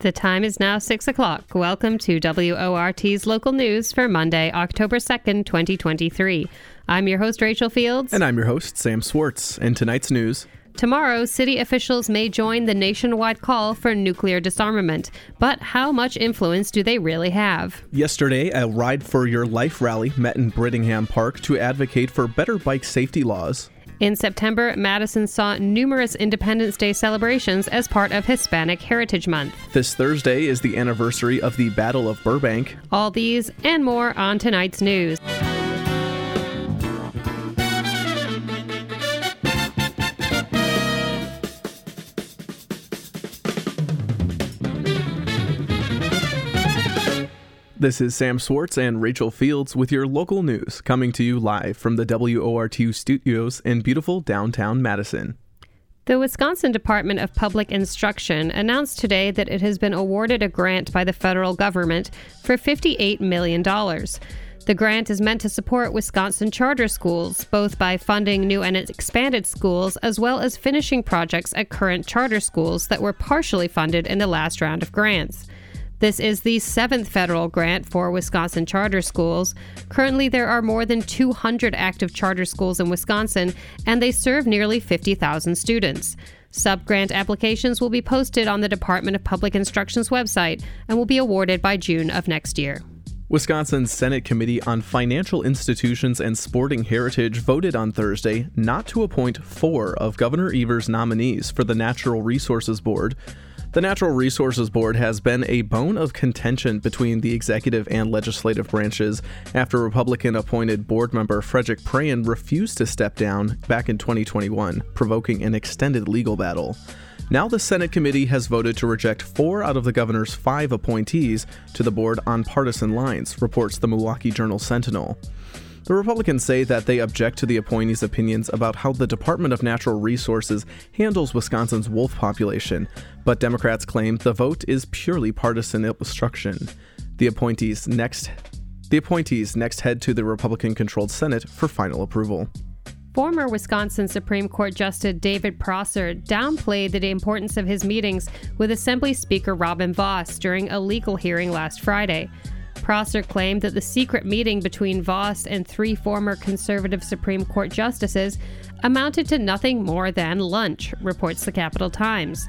The time is now 6 o'clock. Welcome to WORT's local news for Monday, October 2nd, 2023. I'm your host, Rachel Fields. And I'm your host, Sam Swartz. In tonight's news, Tomorrow, city officials may join the nationwide call for nuclear disarmament. But how much influence do they really have? yesterday, a Ride for Your Life rally met in Brittingham Park to advocate for better bike safety laws. In September, Madison saw numerous Independence Day celebrations as part of Hispanic Heritage Month. This Thursday is the anniversary of the Battle of Burbank. All these and more on tonight's news. This is Sam Swartz and Rachel Fields with your local news, coming to you live from the WORT studios in beautiful downtown Madison. The Wisconsin Department of Public Instruction announced today that it has been awarded a grant by the federal government for $58 million. The grant is meant to support Wisconsin charter schools, both by funding new and expanded schools, as well as finishing projects at current charter schools that were partially funded in the last round of grants. This is the seventh federal grant for Wisconsin charter schools. Currently, there are more than 200 active charter schools in Wisconsin, and they serve nearly 50,000 students. Subgrant applications will be posted on the Department of Public Instruction's website and will be awarded by June of next year. Wisconsin's Senate Committee on Financial Institutions and Sporting Heritage voted on Thursday not to appoint four of Governor Evers' nominees for the Natural Resources Board. The Natural Resources Board has been a bone of contention between the executive and legislative branches after Republican appointed board member Frederick Prehn refused to step down back in 2021, provoking an extended legal battle. Now, the Senate committee has voted to reject four out of the governor's five appointees to the board on partisan lines, reports the Milwaukee Journal Sentinel. The Republicans say that they object to the appointees' opinions about how the Department of Natural Resources handles Wisconsin's wolf population, but Democrats claim the vote is purely partisan obstruction. The appointees next the appointees next head to the Republican-controlled Senate for final approval. Former Wisconsin Supreme Court Justice David Prosser downplayed the importance of his meetings with Assembly Speaker Robin Vos during a legal hearing last Friday. Prosser claimed that the secret meeting between Vos and three former conservative Supreme Court justices amounted to nothing more than lunch, reports the Capital Times.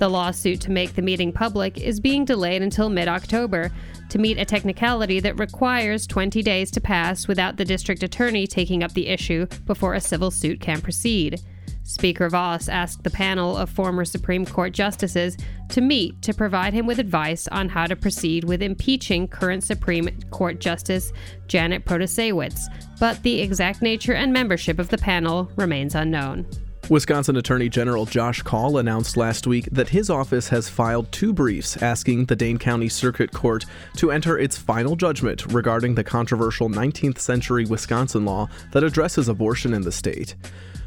The lawsuit to make the meeting public is being delayed until mid October to meet a technicality that requires 20 days to pass without the district attorney taking up the issue before a civil suit can proceed. Speaker Vos asked the panel of former Supreme Court justices to meet to provide him with advice on how to proceed with impeaching current Supreme Court Justice Janet Protasiewicz, but the exact nature and membership of the panel remains unknown. Wisconsin Attorney General Josh Kaul announced last week that his office has filed two briefs asking the Dane County Circuit Court to enter its final judgment regarding the controversial 19th century Wisconsin law that addresses abortion in the state.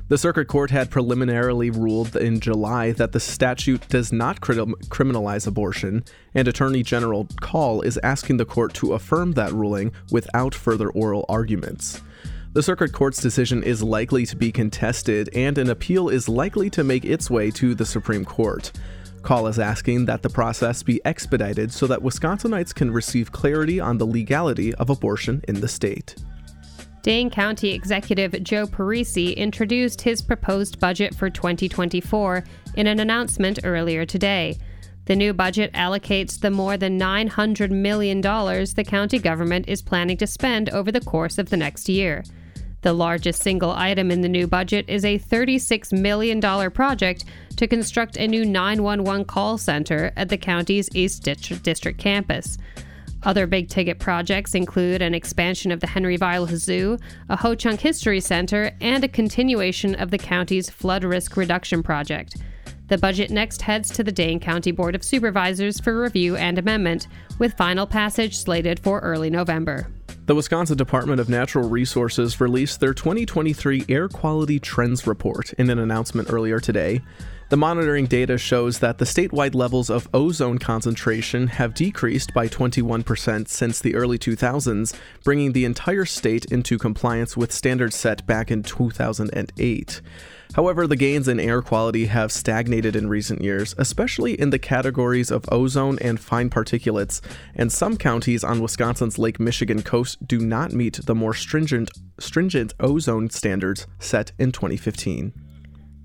The circuit court had preliminarily ruled in July that the statute does not criminalize abortion, and Attorney General Kaul is asking the court to affirm that ruling without further oral arguments. The circuit court's decision is likely to be contested, and an appeal is likely to make its way to the Supreme Court. Kaul is asking that the process be expedited so that Wisconsinites can receive clarity on the legality of abortion in the state. Dane County Executive Joe Parisi introduced his proposed budget for 2024 in an announcement earlier today. The new budget allocates the more than $900 million the county government is planning to spend over the course of the next year. The largest single item in the new budget is a $36 million project to construct a new 911 call center at the county's East District campus. Other big ticket projects include an expansion of the Henry Vilas Zoo, a Ho Chunk History Center, and a continuation of the county's flood risk reduction project. The budget next heads to the Dane County Board of Supervisors for review and amendment, with final passage slated for early November. The Wisconsin Department of Natural Resources released their 2023 Air Quality Trends Report in an announcement earlier today. The monitoring data shows that the statewide levels of ozone concentration have decreased by 21% since the early 2000s, bringing the entire state into compliance with standards set back in 2008. However, the gains in air quality have stagnated in recent years, especially in the categories of ozone and fine particulates, and some counties on Wisconsin's Lake Michigan coast do not meet the more stringent stringent ozone standards set in 2015.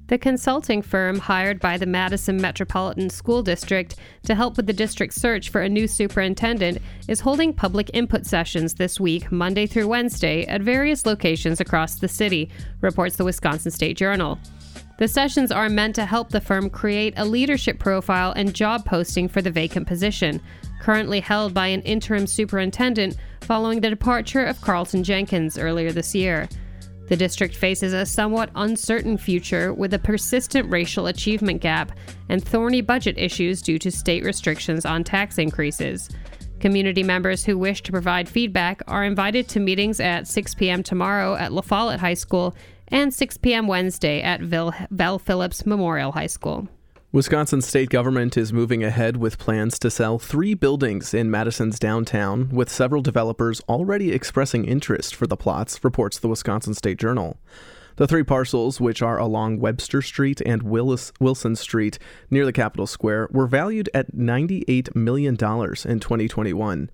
The consulting firm hired by the Madison Metropolitan School District to help with the district's search for a new superintendent is holding public input sessions this week, Monday through Wednesday, at various locations across the city, reports the Wisconsin State Journal. The sessions are meant to help the firm create a leadership profile and job posting for the vacant position, currently held by an interim superintendent following the departure of Carlton Jenkins earlier this year. The district faces a somewhat uncertain future with a persistent racial achievement gap and thorny budget issues due to state restrictions on tax increases. Community members who wish to provide feedback are invited to meetings at 6 p.m. tomorrow at La Follette High School and 6 p.m. Wednesday at Vel Phillips Memorial High School. Wisconsin state government is moving ahead with plans to sell three buildings in Madison's downtown, with several developers already expressing interest for the plots, reports the Wisconsin State Journal. The three parcels, which are along Webster Street and Willis, Wilson Street near the Capitol Square, were valued at $98 million in 2021.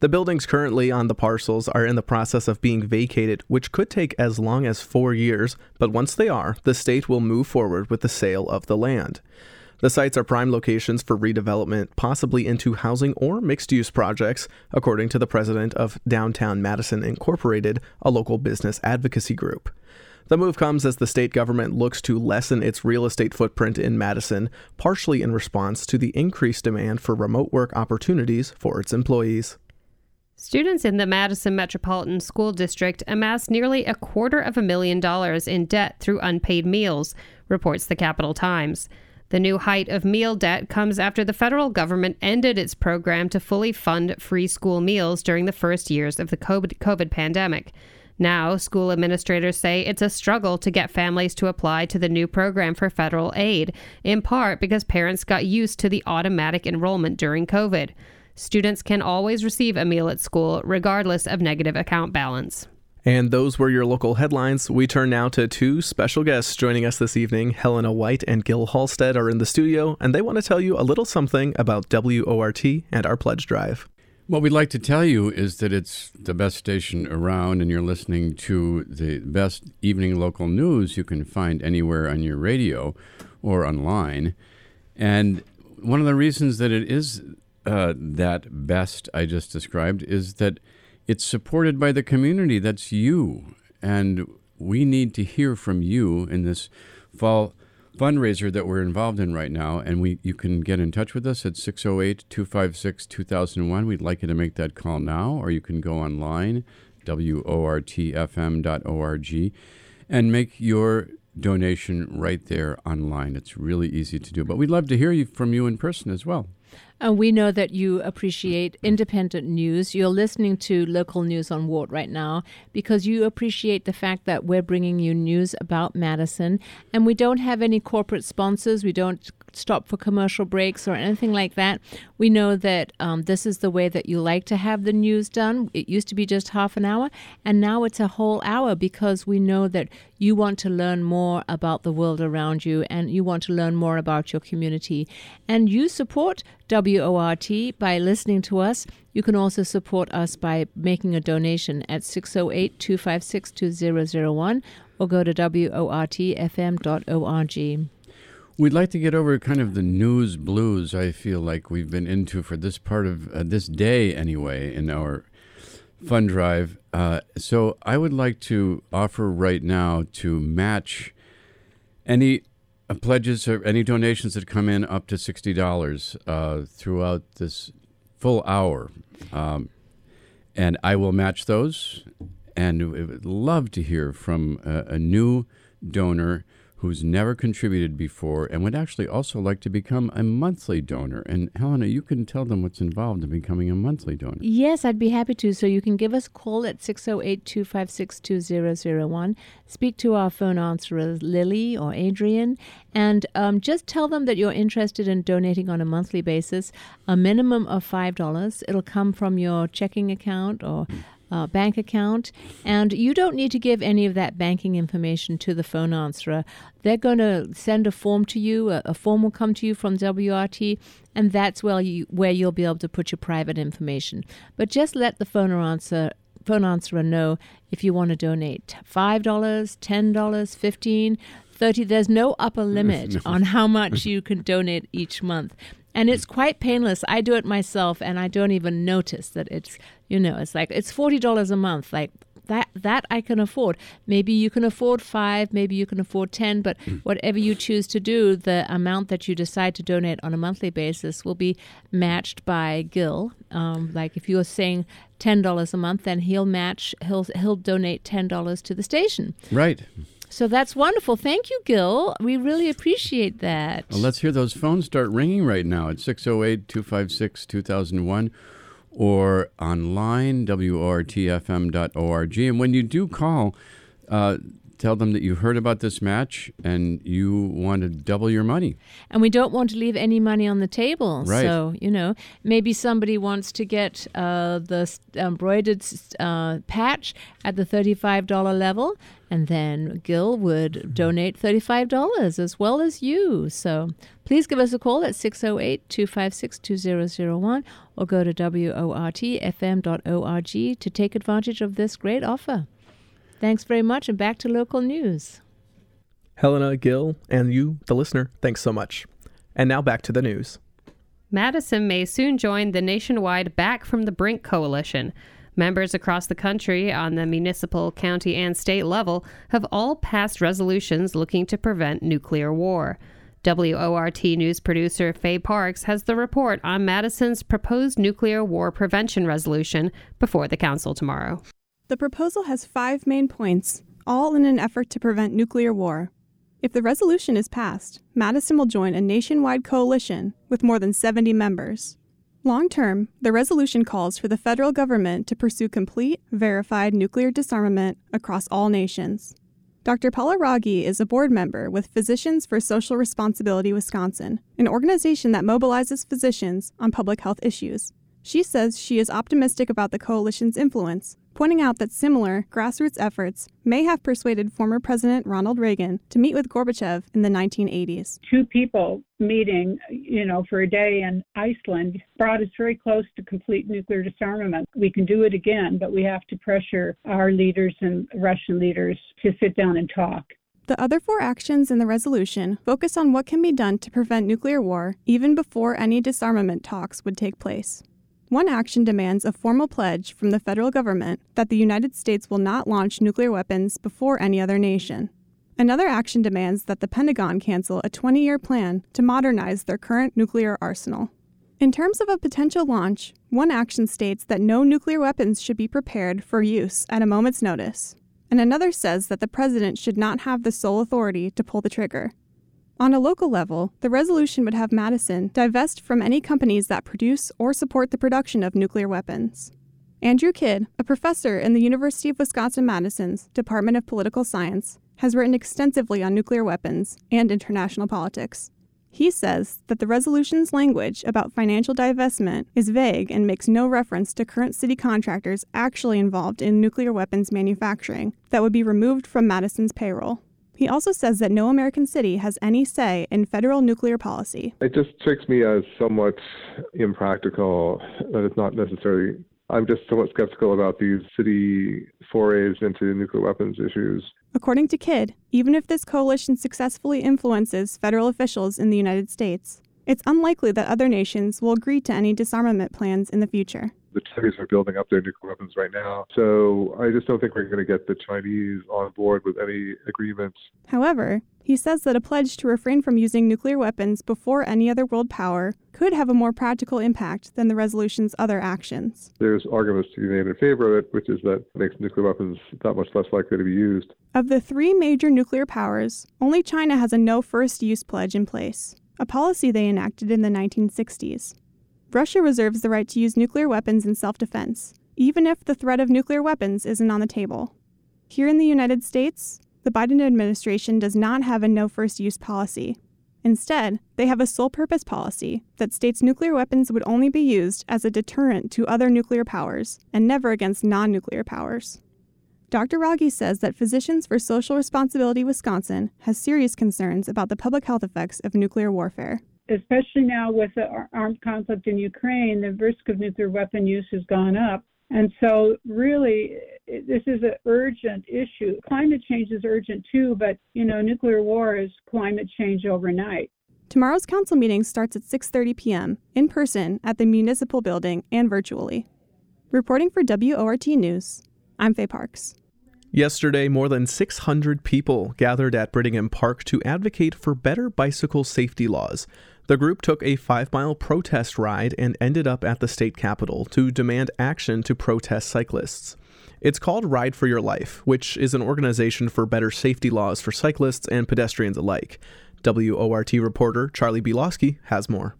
The buildings currently on the parcels are in the process of being vacated, which could take as long as four years, but once they are, the state will move forward with the sale of the land. The sites are prime locations for redevelopment, possibly into housing or mixed use projects, according to the president of Downtown Madison Incorporated, a local business advocacy group. The move comes as the state government looks to lessen its real estate footprint in Madison, partially in response to the increased demand for remote work opportunities for its employees. Students in the Madison Metropolitan School District amassed nearly a quarter of a million dollars in debt through unpaid meals, reports the Capital Times. The new height of meal debt comes after the federal government ended its program to fully fund free school meals during the first years of the COVID pandemic. Now, school administrators say it's a struggle to get families to apply to the new program for federal aid, in part because parents got used to the automatic enrollment during COVID. Students can always receive a meal at school, regardless of negative account balance. And those were your local headlines. We turn now to two special guests joining us this evening. Helena White and Gil Halstead are in the studio, and they want to tell you a little something about WORT and our pledge drive. What we'd like to tell you is that it's the best station around, and you're listening to the best evening local news you can find anywhere on your radio or online. And one of the reasons that it is uh, that best I just described is that it's supported by the community. That's you. And we need to hear from you in this fall fundraiser that we're involved in right now. And we you can get in touch with us at 608 256 2001. We'd like you to make that call now, or you can go online, wortfm.org, and make your donation right there online. It's really easy to do. But we'd love to hear from you in person as well. And we know that you appreciate independent news. You're listening to local news on WORT right now because you appreciate the fact that we're bringing you news about Madison. And we don't have any corporate sponsors. We don't stop for commercial breaks or anything like that. We know that um, this is the way that you like to have the news done. It used to be just half an hour, and now it's a whole hour because we know that you want to learn more about the world around you and you want to learn more about your community. And you support WORT by listening to us. You can also support us by making a donation at 608 256 2001 or go to WORTFM.org. We'd like to get over kind of the news blues I feel like we've been into for this part of uh, this day, anyway, in our fund drive. Uh, so I would like to offer right now to match any uh, pledges or any donations that come in up to $60 uh, throughout this full hour. Um, and I will match those. And we would love to hear from a, a new donor who's never contributed before and would actually also like to become a monthly donor. And Helena, you can tell them what's involved in becoming a monthly donor. Yes, I'd be happy to. So you can give us a call at 608 256 2001. Speak to our phone answerers, Lily or Adrian, and um, just tell them that you're interested in donating on a monthly basis, a minimum of $5. It'll come from your checking account or uh, bank account, and you don't need to give any of that banking information to the phone answerer. They're going to send a form to you. A, a, form will come to you from WRT, and that's where you where you'll be able to put your private information. But just let the phone answer phone answerer know if you want to donate five dollars, ten dollars, fifteen. 30 there's no upper limit on how much you can donate each month and it's quite painless. I do it myself, and I don't even notice that it's you know it's like it's forty dollars a month. Like that that I can afford. Maybe you can afford five, maybe you can afford ten, but mm. whatever you choose to do, the amount that you decide to donate on a monthly basis will be matched by Gil. Um, like if you're saying ten dollars a month, then he'll match he'll he'll donate ten dollars to the station. Right. So that's wonderful. Thank you, Gil. We really appreciate that. Well, let's hear those phones start ringing right now at 608 256 2001 or online, WORTFM.org. And when you do call, uh, tell them that you heard about this match and you want to double your money. And we don't want to leave any money on the table. Right. So, you know, maybe somebody wants to get uh, the embroidered uh, patch at the $35 level, and then Gil would donate $35 as well as you. So please give us a call at 608 256 2001 or go to WORTFM.org to take advantage of this great offer. Thanks very much, and back to local news. Helena, Gil, and you, the listener, thanks so much. And now back to the news. Madison may soon join the nationwide Back from the Brink coalition. Members across the country on the municipal, county, and state level have all passed resolutions looking to prevent nuclear war. WORT News producer Faye Parks has the report on Madison's proposed nuclear war prevention resolution before the council tomorrow. The proposal has five main points, all in an effort to prevent nuclear war. If the resolution is passed, Madison will join a nationwide coalition with more than 70 members. Long term, the resolution calls for the federal government to pursue complete, verified nuclear disarmament across all nations. Dr. Paula Raggi is a board member with Physicians for Social Responsibility Wisconsin, an organization that mobilizes physicians on public health issues. She says she is optimistic about the coalition's influence, pointing out that similar grassroots efforts may have persuaded former President Ronald Reagan to meet with Gorbachev in the 1980s. Two people meeting, you know, for a day in Iceland brought us very close to complete nuclear disarmament. We can do it again, but we have to pressure our leaders and Russian leaders to sit down and talk. The other four actions in the resolution focus on what can be done to prevent nuclear war even before any disarmament talks would take place. One action demands a formal pledge from the federal government that the United States will not launch nuclear weapons before any other nation. Another action demands that the Pentagon cancel a 20 year plan to modernize their current nuclear arsenal. In terms of a potential launch, one action states that no nuclear weapons should be prepared for use at a moment's notice, and another says that the president should not have the sole authority to pull the trigger. On a local level, the resolution would have Madison divest from any companies that produce or support the production of nuclear weapons. Andrew Kydd, a professor in the University of Wisconsin Madison's Department of Political Science, has written extensively on nuclear weapons and international politics. He says that the resolution's language about financial divestment is vague and makes no reference to current city contractors actually involved in nuclear weapons manufacturing that would be removed from Madison's payroll. He also says that no American city has any say in federal nuclear policy. It just strikes me as somewhat impractical that it's not necessarily. I'm just somewhat skeptical about these city forays into nuclear weapons issues. According to Kydd, even if this coalition successfully influences federal officials in the United States, it's unlikely that other nations will agree to any disarmament plans in the future. The Chinese are building up their nuclear weapons right now. So I just don't think we're going to get the Chinese on board with any agreements. However, he says that a pledge to refrain from using nuclear weapons before any other world power could have a more practical impact than the resolution's other actions. There's arguments to be made in favor of it, which is that it makes nuclear weapons that much less likely to be used. Of the three major nuclear powers, only China has a no first use pledge in place, a policy they enacted in the 1960s. Russia reserves the right to use nuclear weapons in self defense, even if the threat of nuclear weapons isn't on the table. Here in the United States, the Biden administration does not have a no first use policy. Instead, they have a sole purpose policy that states nuclear weapons would only be used as a deterrent to other nuclear powers and never against non nuclear powers. Dr. Raggi says that Physicians for Social Responsibility Wisconsin has serious concerns about the public health effects of nuclear warfare especially now with the armed conflict in Ukraine, the risk of nuclear weapon use has gone up. And so, really, this is an urgent issue. Climate change is urgent too, but you know, nuclear war is climate change overnight. Tomorrow's council meeting starts at 6:30 p.m. in person at the municipal building and virtually. Reporting for WORT News, I'm Faye Parks. Yesterday, more than 600 people gathered at Brittingham Park to advocate for better bicycle safety laws. The group took a five mile protest ride and ended up at the state capitol to demand action to protest cyclists. It's called Ride for Your Life, which is an organization for better safety laws for cyclists and pedestrians alike. WORT reporter Charlie Bielowski has more.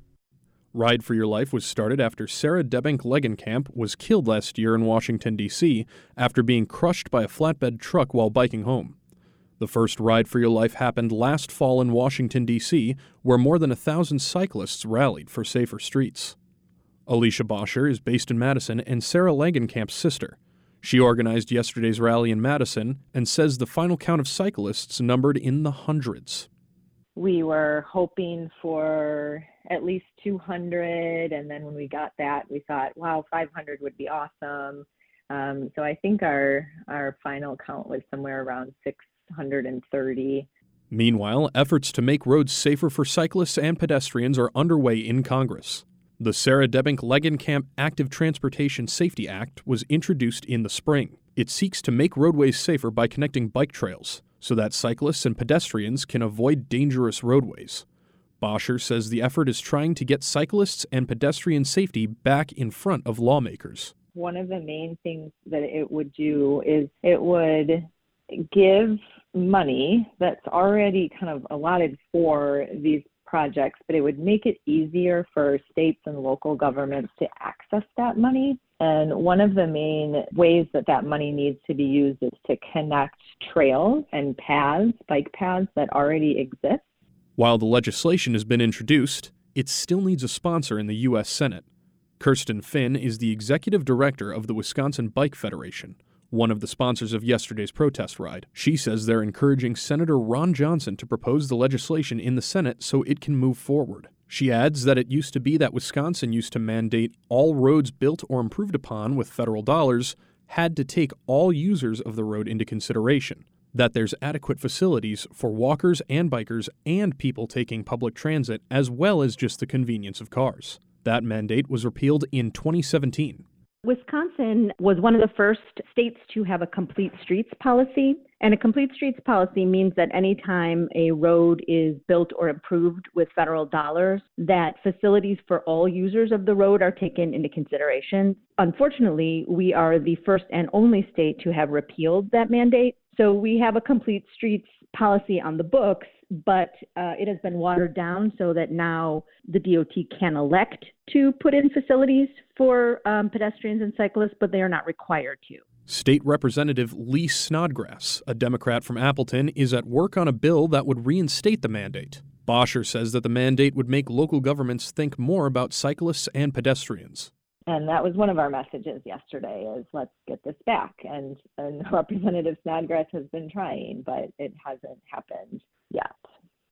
Ride for Your Life was started after Sarah Debbink Langenkamp was killed last year in Washington, D.C., after being crushed by a flatbed truck while biking home. The first Ride for Your Life happened last fall in Washington, D.C., where more than a thousand cyclists rallied for safer streets. Alicia Bosher is based in Madison and Sarah Langenkamp's sister. She organized yesterday's rally in Madison and says the final count of cyclists numbered in the hundreds. We were hoping for at least 200, and then when we got that, we thought, wow, 500 would be awesome. Um, so I think our our final count was somewhere around 630 Meanwhile, efforts to make roads safer for cyclists and pedestrians are underway in Congress. The Sarah Debbink Langenkamp Active Transportation Safety Act was introduced in the spring. It seeks to make roadways safer by connecting bike trails so that cyclists and pedestrians can avoid dangerous roadways. Bosher says the effort is trying to get cyclists and pedestrian safety back in front of lawmakers. One of the main things that it would do is it would give money that's already kind of allotted for these projects, but it would make it easier for states and local governments to access that money. And one of the main ways that that money needs to be used is to connect trails and paths, bike paths that already exist. While the legislation has been introduced, it still needs a sponsor in the U.S. Senate. Kirsten Finn is the executive director of the Wisconsin Bike Federation, one of the sponsors of yesterday's protest ride. She says they're encouraging Senator Ron Johnson to propose the legislation in the Senate so it can move forward. She adds that it used to be that Wisconsin used to mandate all roads built or improved upon with federal dollars had to take all users of the road into consideration, that there's adequate facilities for walkers and bikers and people taking public transit, as well as just the convenience of cars. That mandate was repealed in 2017. Wisconsin was one of the first states to have a complete streets policy. And a complete streets policy means that anytime a road is built or improved with federal dollars, that facilities for all users of the road are taken into consideration. Unfortunately, we are the first and only state to have repealed that mandate. So we have a complete streets policy on the books, but uh, it has been watered down so that now the DOT can elect to put in facilities for um, pedestrians and cyclists, but they are not required to. State Representative Lee Snodgrass, a Democrat from Appleton, is at work on a bill that would reinstate the mandate. Bosher says that the mandate would make local governments think more about cyclists and pedestrians. And that was one of our messages yesterday is let's get this back. And, and Representative Snodgrass has been trying, but it hasn't happened yet.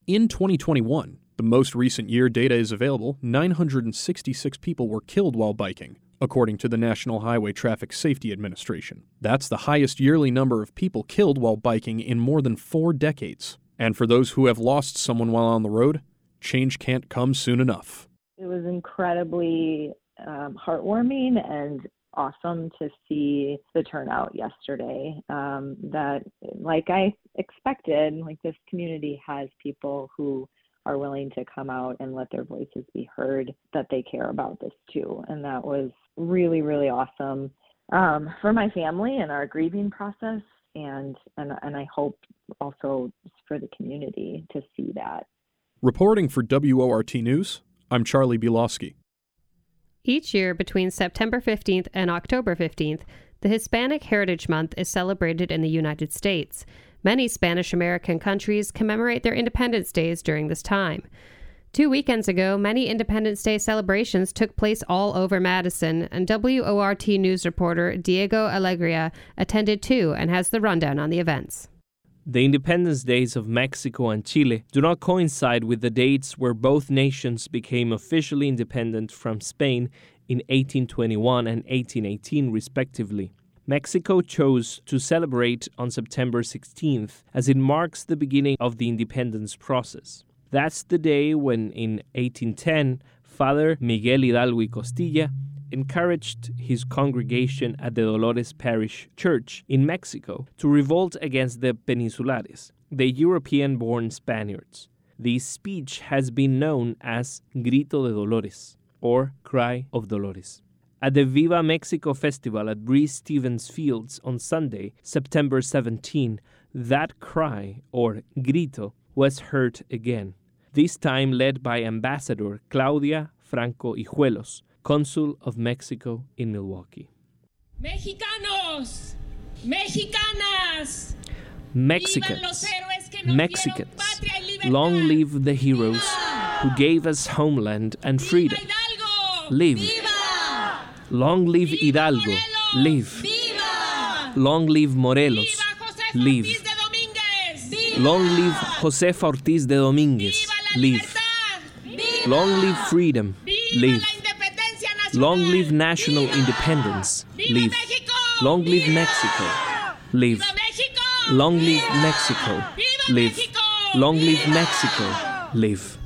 In 2021, the most recent year data is available, 966 people were killed while biking, according to the National Highway Traffic Safety Administration. That's the highest yearly number of people killed while biking in more than four decades. And for those who have lost someone while on the road, change can't come soon enough. It was incredibly um, heartwarming and awesome to see the turnout yesterday. Um, that, like I expected, like this community has people who are willing to come out and let their voices be heard, that they care about this too. And that was really, really awesome um, for my family and our grieving process. And, and, and I hope also for the community to see that. Reporting for WORT News, I'm Charlie Bielowski. Each year between September 15th and October 15th, the Hispanic Heritage Month is celebrated in the United States. Many Spanish American countries commemorate their Independence Days during this time. Two weekends ago, many Independence Day celebrations took place all over Madison, and WORT News reporter Diego Alegria attended too and has the rundown on the events. The Independence Days of Mexico and Chile do not coincide with the dates where both nations became officially independent from Spain in 1821 and 1818, respectively. Mexico chose to celebrate on September 16th as it marks the beginning of the independence process. That's the day when, in 1810, Father Miguel Hidalgo y Costilla encouraged his congregation at the Dolores Parish Church in Mexico to revolt against the Peninsulares, the European born Spaniards. This speech has been known as Grito de Dolores, or Cry of Dolores. At the Viva Mexico Festival at Breese Stevens Fields on Sunday, September 17, that cry, or grito, was heard again, this time led by Ambassador Claudia Franco Hijuelos, Consul of Mexico in Milwaukee. Mexicanos, Mexicanas, Mexicans, Mexicans, long live the heroes who gave us homeland and freedom. Live. Long live Hidalgo. Live. Long live Morelos. Live. Long live Josefa Ortiz de Dominguez. Live. Long live freedom. Live. Long live national independence. Live. Long live Mexico. Live. Long live Mexico. Live. Long live Mexico. Live.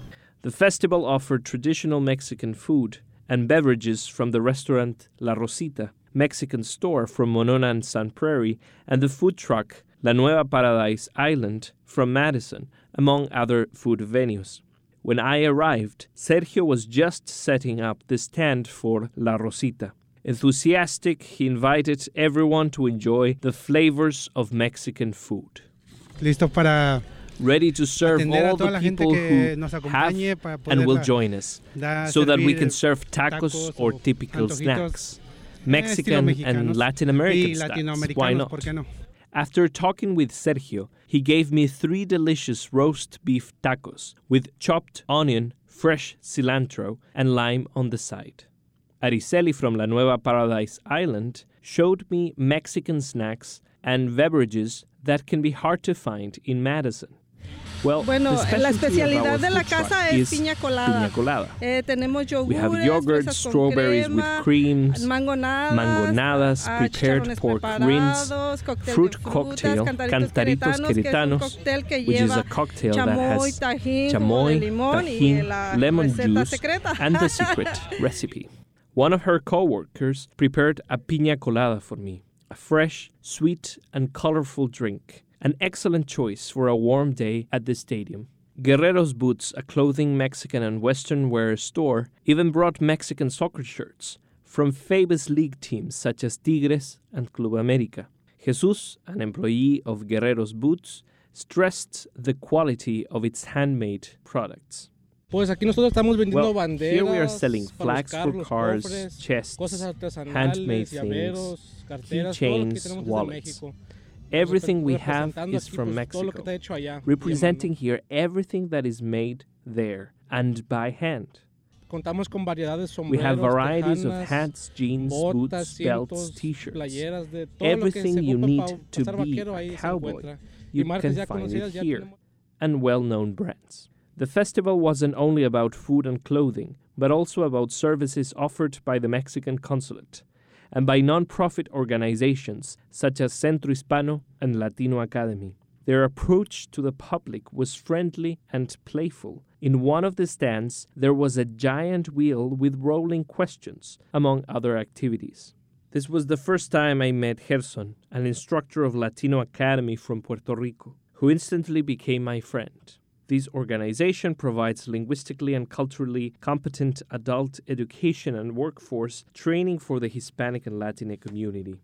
The festival offered traditional Mexican food and beverages from the restaurant La Rosita, Mexican store from Monona and Sun Prairie, and the food truck La Nueva Paradise Island from Madison, among other food venues. When I arrived, Sergio was just setting up the stand for La Rosita. Enthusiastic, he invited everyone to enjoy the flavors of Mexican food. Listo para Ready to serve all the people who have and will join us, so that we can serve tacos or typical snacks, eh, Mexican and Latin American styles. Why not? After talking with Sergio, he gave me three delicious roast beef tacos with chopped onion, fresh cilantro, and lime on the side. Ariceli from La Nueva Paradise Island showed me Mexican snacks and beverages that can be hard to find in Madison. Well, Bueno, the la of especialidad de la casa es piña colada. piña colada. Eh, tenemos yogures, We have yogurt, strawberries with crema, creams, mangonadas, mangonadas, ah, prepared pork rinds, fruit frutas, cocktail, cantaritos cantaritos queretanos, que es un queretanos, cóctel que which is a cocktail that has tajín, chamoy, limón tajín, lemon juice, secreta. and the secret recipe. One of her co-workers prepared a piña colada for me, a fresh, sweet, and colorful drink, an excellent choice for a warm day at the stadium. Guerrero's Boots, a clothing Mexican and Western wear store, even brought Mexican soccer shirts from famous league teams such as Tigres and Club America. Jesus, an employee of Guerrero's Boots, stressed the quality of its handmade products. Pues aquí nosotros estamos vendiendo Well, here we are selling flags for cars, chests, handmade things, carteras, todo lo que keychains, wallets. Everything we have is from pues, todo lo que Mexico, está hecho allá, representing here everything that is made there and by hand. Contamos con variedades de We have varieties of hats, jeans, boots, belts, t-shirts. playeras, de todo lo que Everything you need to be a cowboy. You can find it here, and well-known brands. The festival wasn't only about food and clothing, but also about services offered by the Mexican consulate and by non-profit organizations such as Centro Hispano and Latino Academy. Their approach to the public was friendly and playful. In one of the stands, there was a giant wheel with rolling questions, among other activities. This was the first time I met Gerson, an instructor of Latino Academy from Puerto Rico, who instantly became my friend. This organization provides linguistically and culturally competent adult education and workforce training for the Hispanic and Latina community.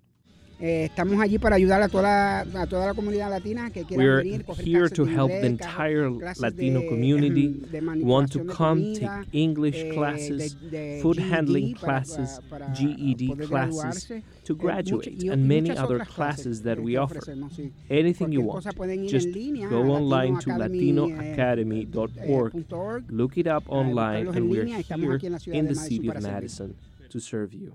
Eh, estamos allí para ayudar a toda, a toda la comunidad latina que quiera We're venir, coger here to help the entire Latino de, community de want to come, comida, take English eh, classes, de- food GED handling classes, para- para GED classes to eh, graduate, y- and many other classes that we offer. sí. Anything you want, cosa pueden ir en just go online to eh, latinoacademy.org, eh, look it up online, and we're here aquí en la ciudad in the city of. Madison to serve you.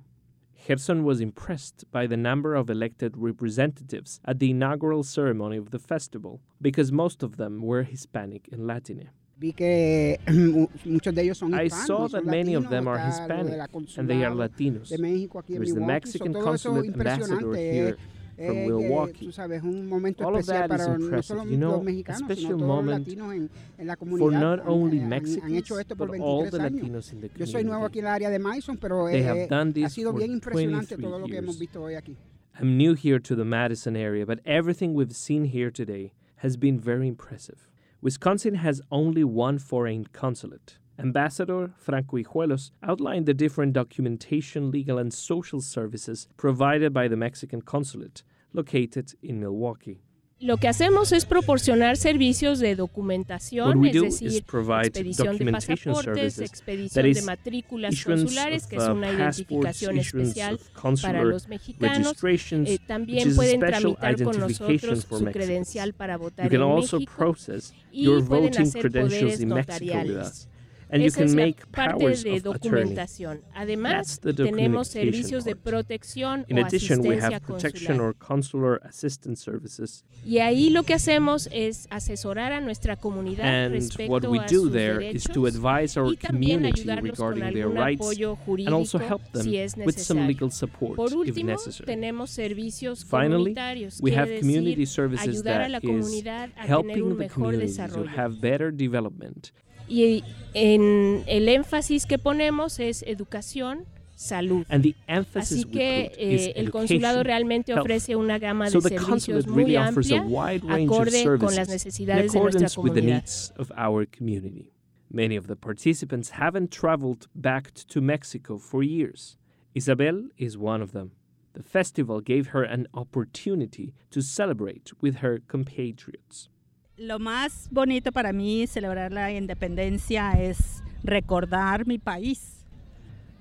Gerson was impressed by the number of elected representatives at the inaugural ceremony of the festival because most of them were Hispanic and Latino. Vi que muchos de ellos son I saw that many of them are está lo de Hispanic and they are Latinos. de México aquí en There's the Mexican consulate ambassador here eh, from que, Milwaukee. sabes, un momento All of that is impressive. You know, mexicanos, special sino todos los moment en, en la for not only Mexicans, hecho esto por but all the. Latinos in the Yo soy nuevo community. aquí en el área de Madison, pero They eh, have done ha this sido for bien impresionante 23 todo lo que hemos years. visto hoy aquí. I'm new here to the Madison area, but everything we've seen here today has been very impressive. Wisconsin has only one foreign consulate. Ambassador Franco Hijuelos outlined the different documentation, legal, and social services provided by the Mexican consulate located in Milwaukee. Lo que hacemos es proporcionar servicios de documentación, What we es do decir, is provide expedición de documentation pasaportes, services, expedición that de is, matrículas consulares, que es una identificación especial para los mexicanos. registrations, Eh, también pueden tramitar con nosotros su credencial para votar You can en also México process y your pueden voting hacer credentials poderes in Mexico notariales. And you can es la make parte powers de of attorney. documentación. Además, That's the tenemos documentation servicios de part. protección In o addition, we asistencia have protection consular. or consular assistance services. Y ahí lo que hacemos es asesorar a nuestra comunidad And respecto what we a do sus there derechos to advise our y también community ayudarlos con regarding their algún rights apoyo and also jurídico help them si es with some necesario. legal support Por if último, necessary. tenemos servicios Finally, comunitarios, we quiere have community decir, services ayudar a that la comunidad a tener helping un the mejor community to desarrollo. Have better development. Y en el énfasis que ponemos es educación, salud. And the emphasis Así we que put is eh, el consulado education, realmente health. ofrece una gama So de the servicios consulate muy really offers a amplia, wide range of acorde con services las in necesidades de nuestra accordance with the comunidad. needs of our community. Many of the participants haven't traveled back to Mexico for years. Isabel is one of them. The festival gave her an opportunity to celebrate with her compatriots. Lo más bonito para mí celebrar la independencia es recordar mi país.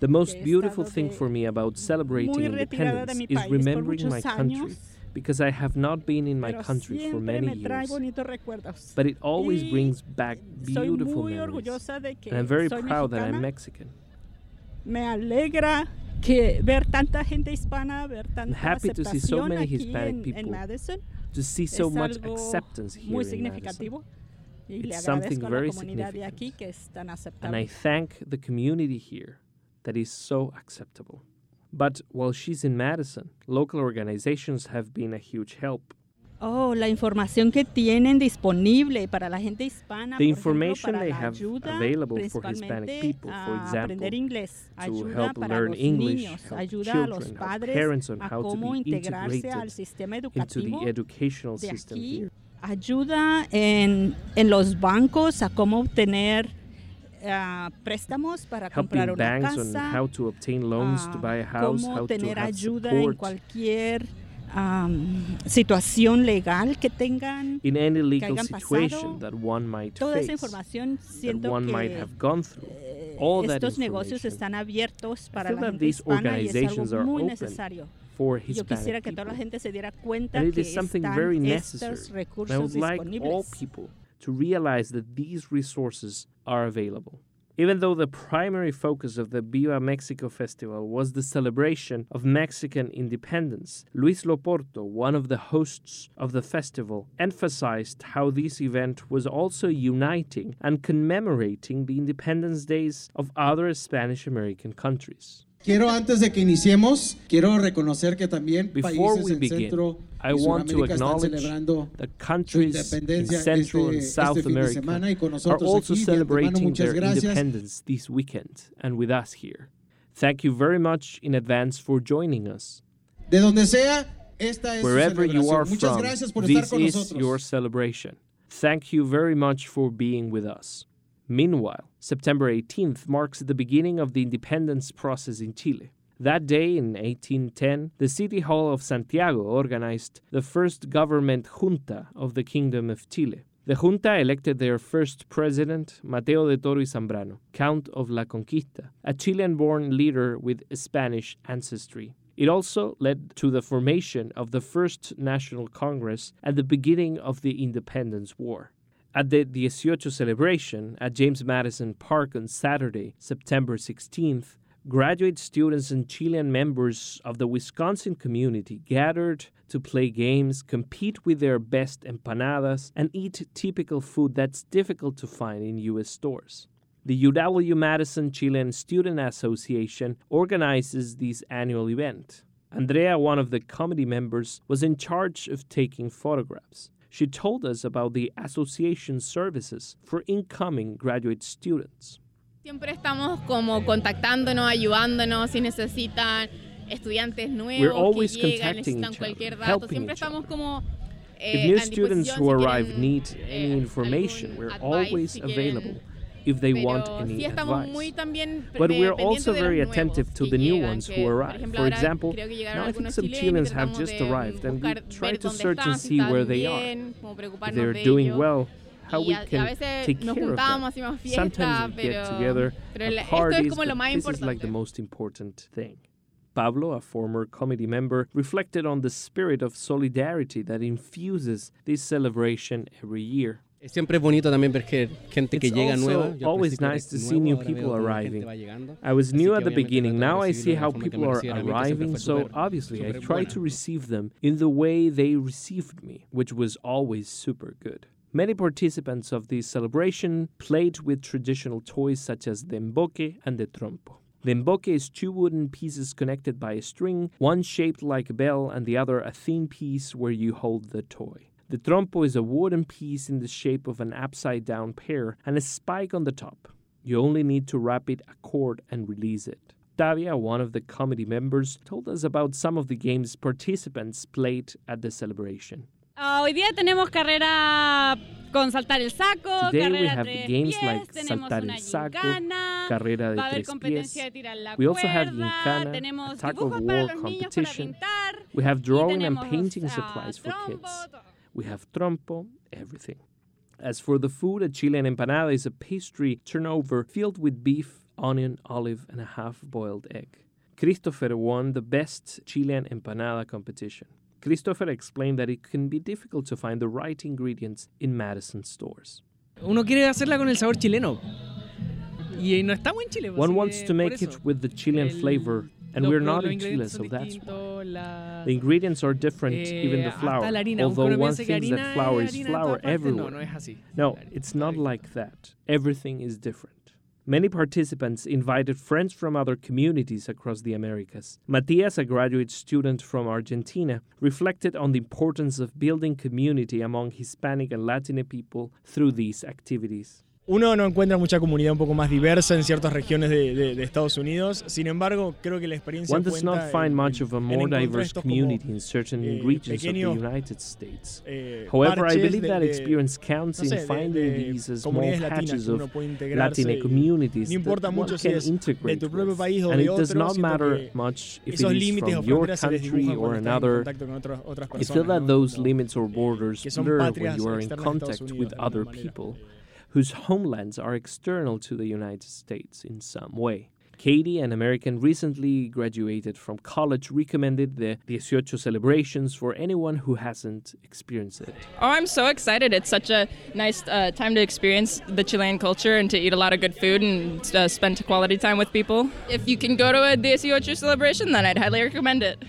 The most beautiful thing for me about celebrating muy retirada de independence is remembering my country because I have not been in my country for many years. But it always brings back beautiful memories. orgullosa de que And I'm very proud that. I'm Mexican. Me alegra que ver tanta gente hispana, ver tanta happy to see so many Hispanic en, en people, Madison. to see so much acceptance here muy in significativo. Y le It's something very la comunidad de significant. aquí que es tan And. I thank the community here that is so acceptable. But while she's in Madison, local organizations have been a huge help. Oh, la información que tienen disponible para la gente hispana, The ejemplo, information para they la have ayuda available for Hispanic people, for example, aprender inglés, to ayuda para los English, niños, ayuda a los children, padres a to cómo integrarse al sistema educativo de aquí, here. ayuda en, en los bancos a cómo obtener ah, préstamos para comprar Helping una banks on casa, how to obtain loans to ah, buy a house, cómo how to tener have ayuda en support cualquier am, situación legal que tengan, in any que legal hayan situation pasado. that one might Toda esa face, información that siento one might have gone through. Eh, all that estos negocios están abiertos para la that gente these hispana y es organizations are algo muy necesario. for Yo quisiera que toda la gente se diera cuenta que están estos necessary. And I recursos would like all disponibles. people to realize that these resources are available. Even though the primary focus of the Viva Mexico Festival was the celebration of Mexican independence, Luis Loporto, one of the hosts of the festival, emphasized how this event was also uniting and commemorating the independence days of other Spanish American countries. Quiero antes de que iniciemos, quiero reconocer que también Before países we en begin, Centro I y want to acknowledge the countries in independencia Central and South este fin de America semana y con are also aquí. De antemano, celebrating their independence this weekend and with us here. Thank you very much in advance for joining us. De donde sea, esta es Wherever you are from, gracias por estar this is your celebration. Thank you very much for being with us. Meanwhile, September 18th marks the beginning of the independence process in Chile. That day in 1810, the City Hall of Santiago organized the first government junta of the Kingdom of Chile. The junta elected their first president, Mateo de Toro y Zambrano, Count of La Conquista, a Chilean born leader with Spanish ancestry. It also led to the formation of the first National Congress at the beginning of the Independence War. At the 18 celebration at James Madison Park on Saturday, September 16th, graduate students and Chilean members of the Wisconsin community gathered to play games, compete with their best empanadas, and eat typical food that's difficult to find in U.S. stores. The UW Madison Chilean Student Association organizes this annual event. Andrea, one of the committee members, was in charge of taking photographs. She told us about the association services for incoming graduate students. Siempre estamos como contactándonos, ayudándonos si necesitan estudiantes nuevos We're always que llegan, contacting necesitan each other, cualquier dato. helping Siempre each other. estamos como If eh, new students who arrive need eh, any information, we're always available if they want any sí advice. But eh, we're also very attentive to the new ones que, who arrive. ejemplo, For example, creo que llegaron now I think some Chileans have just arrived and we try to search and están, see where they are. bien, If they're doing well, how we can take care of them. Sometimes we get together pero at la- esto es parties, but this is like the most important thing. Pablo, a former committee member, reflected on the spirit of solidarity that infuses this celebration every year. Siempre es bonito también ver que gente que It's llega nueva. Always nice to see new people arriving. gente va llegando. I was new at the beginning. Now I see how people are reciben a mí, que siempre arriving, so obviously I try to receive them in the way they received me, which was always super good. Many participants of this celebration played with traditional toys such as the emboque and the trompo. The emboque is two wooden pieces connected by a string, one shaped like a bell and the other a thin piece where you hold the toy. The trompo is a wooden piece in the shape of an upside down pear and a spike on the top. You only need to wrap it a cord and release it. Tavia, one of the committee members, told us about some of the games participants played at the celebration. Ah, hoy día tenemos carrera con saltar el saco, Today we carrera have tres games pies, like tenemos saltar una el saco, gincana, carrera de va a haber tres competencia pies. de tirar la We also have cuerda, gincana, a tenemos tug of war competition. pintar, We have drawing and painting supplies for kids. We have trompo, everything. As for the food, a Chilean empanada is a pastry turnover filled with beef, onion, olive, and a half boiled egg. Christopher won the best Chilean empanada competition. Christopher explained that it can be difficult to find the right ingredients in Madison stores. Uno quiere hacerla con el sabor chileno. Y no estamos en Chile. One wants to make it with the Chilean flavor, and we're not in Chile, so that's why. The ingredients are different, Eh, even the flour. la harina, aunque Although one thinks that flour is flour everywhere. no, no es así. No, it's not like that. Everything is different. Many participants invited friends from other communities across the Americas. Matias, a graduate student from Argentina, reflected on the importance of building community among Hispanic and Latino people through these activities. Uno no encuentra mucha comunidad un poco más diversa en ciertas regiones de, de- de Estados Unidos. Sin embargo, creo que la experiencia One does not find en- much of a more diverse community in certain eh, regions of the United States. eh, However, I believe de- that experience counts no sé, in finding de these small patches of Latina communities no importa that one mucho si can es de integrate tu propio país o and de it does not matter much if it is from your fronteras se les country or cuando estás en another. contacto con otras- otras I feel that those limits or borders blur when you are in de contact with other people whose homelands are external to the United States in some way. Katie, an American recently graduated from college, recommended the 18 celebrations for anyone who hasn't experienced it. Oh, I'm so excited. It's such a nice uh, time to experience the Chilean culture and to eat a lot of good food and uh, spend quality time with people. If you can go to a 18 celebration, then I'd highly recommend it.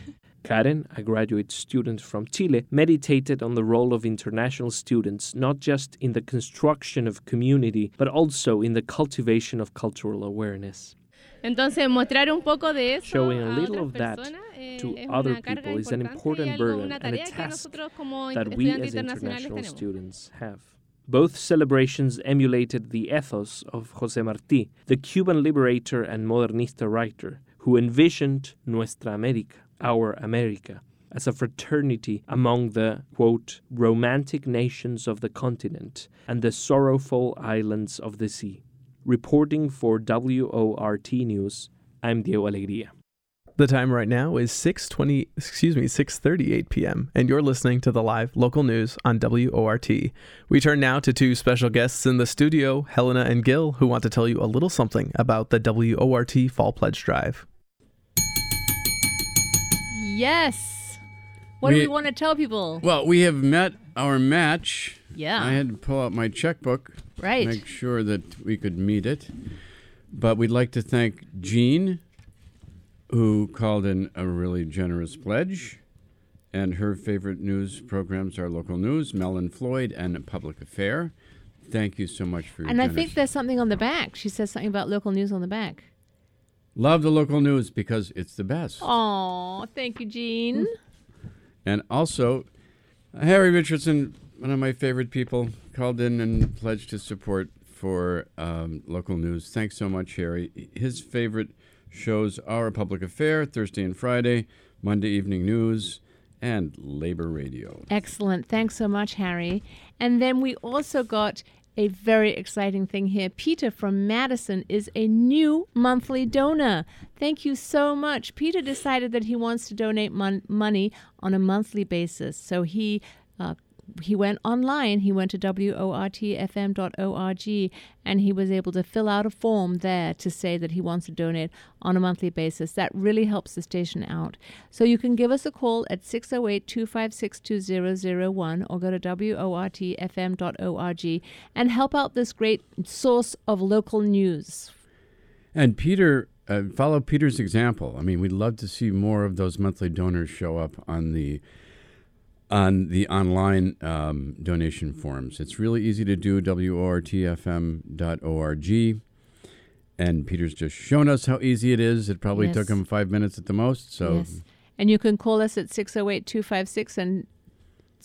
Karen, a graduate student from Chile, meditated on the role of international students not just in the construction of community, but also in the cultivation of cultural awareness. Entonces, mostrar un poco de eso Showing a a little of that personas, eh, to other people is an important burden and a task that we as international tenemos. students have. Both celebrations emulated the ethos of José Martí, the Cuban liberator and modernista writer, who envisioned Nuestra América, our America, as a fraternity among the, quote, romantic nations of the continent and the sorrowful islands of the sea. Reporting for WORT News, I'm Diego Alegría. The time right now is 6:20 excuse me 6:38 p.m. and you're listening to the live local news on WORT. We turn now to two special guests in the studio, Helena and Gil, who want to tell you a little something about the WORT Fall Pledge Drive. Yes. What do We- we want to tell people? Well, we have met our match. Yeah. I had to pull out my checkbook. Right. Make sure that we could meet it. But we'd like to thank Jean, who called in a really generous pledge. And her favorite news programs are local news, Mel and Floyd, and Public Affair. Thank you so much for your And I think there's something on the back. She says something about local news on the back. Love the local news because it's the best. Oh, thank you, Jean. And also, Harry Richardson, one of my favorite people, called in and pledged his support for um, local news. Thanks so much, Harry. His favorite shows are Public Affair, Thursday and Friday, Monday Evening News, and Labor Radio. Excellent. Thanks so much, Harry. And then we also got a very exciting thing here. Peter from Madison is a new monthly donor. Thank you so much. Peter decided that he wants to donate mon- money on a monthly basis. So he uh, he went online. He went to wortfm.org and he was able to fill out a form there to say that he wants to donate on a monthly basis. That really helps the station out. So you can give us a call at 608 256 2001 or go to wortfm.org and help out this great source of local news. And Peter, uh, follow Peter's example. I mean, we'd love to see more of those monthly donors show up on the on the online um, donation forms. It's really easy to do. WORTFM.org. And Peter's just shown us how easy it is. It probably Yes. took him five minutes at the most. So Yes. And you can call us at 608 256 and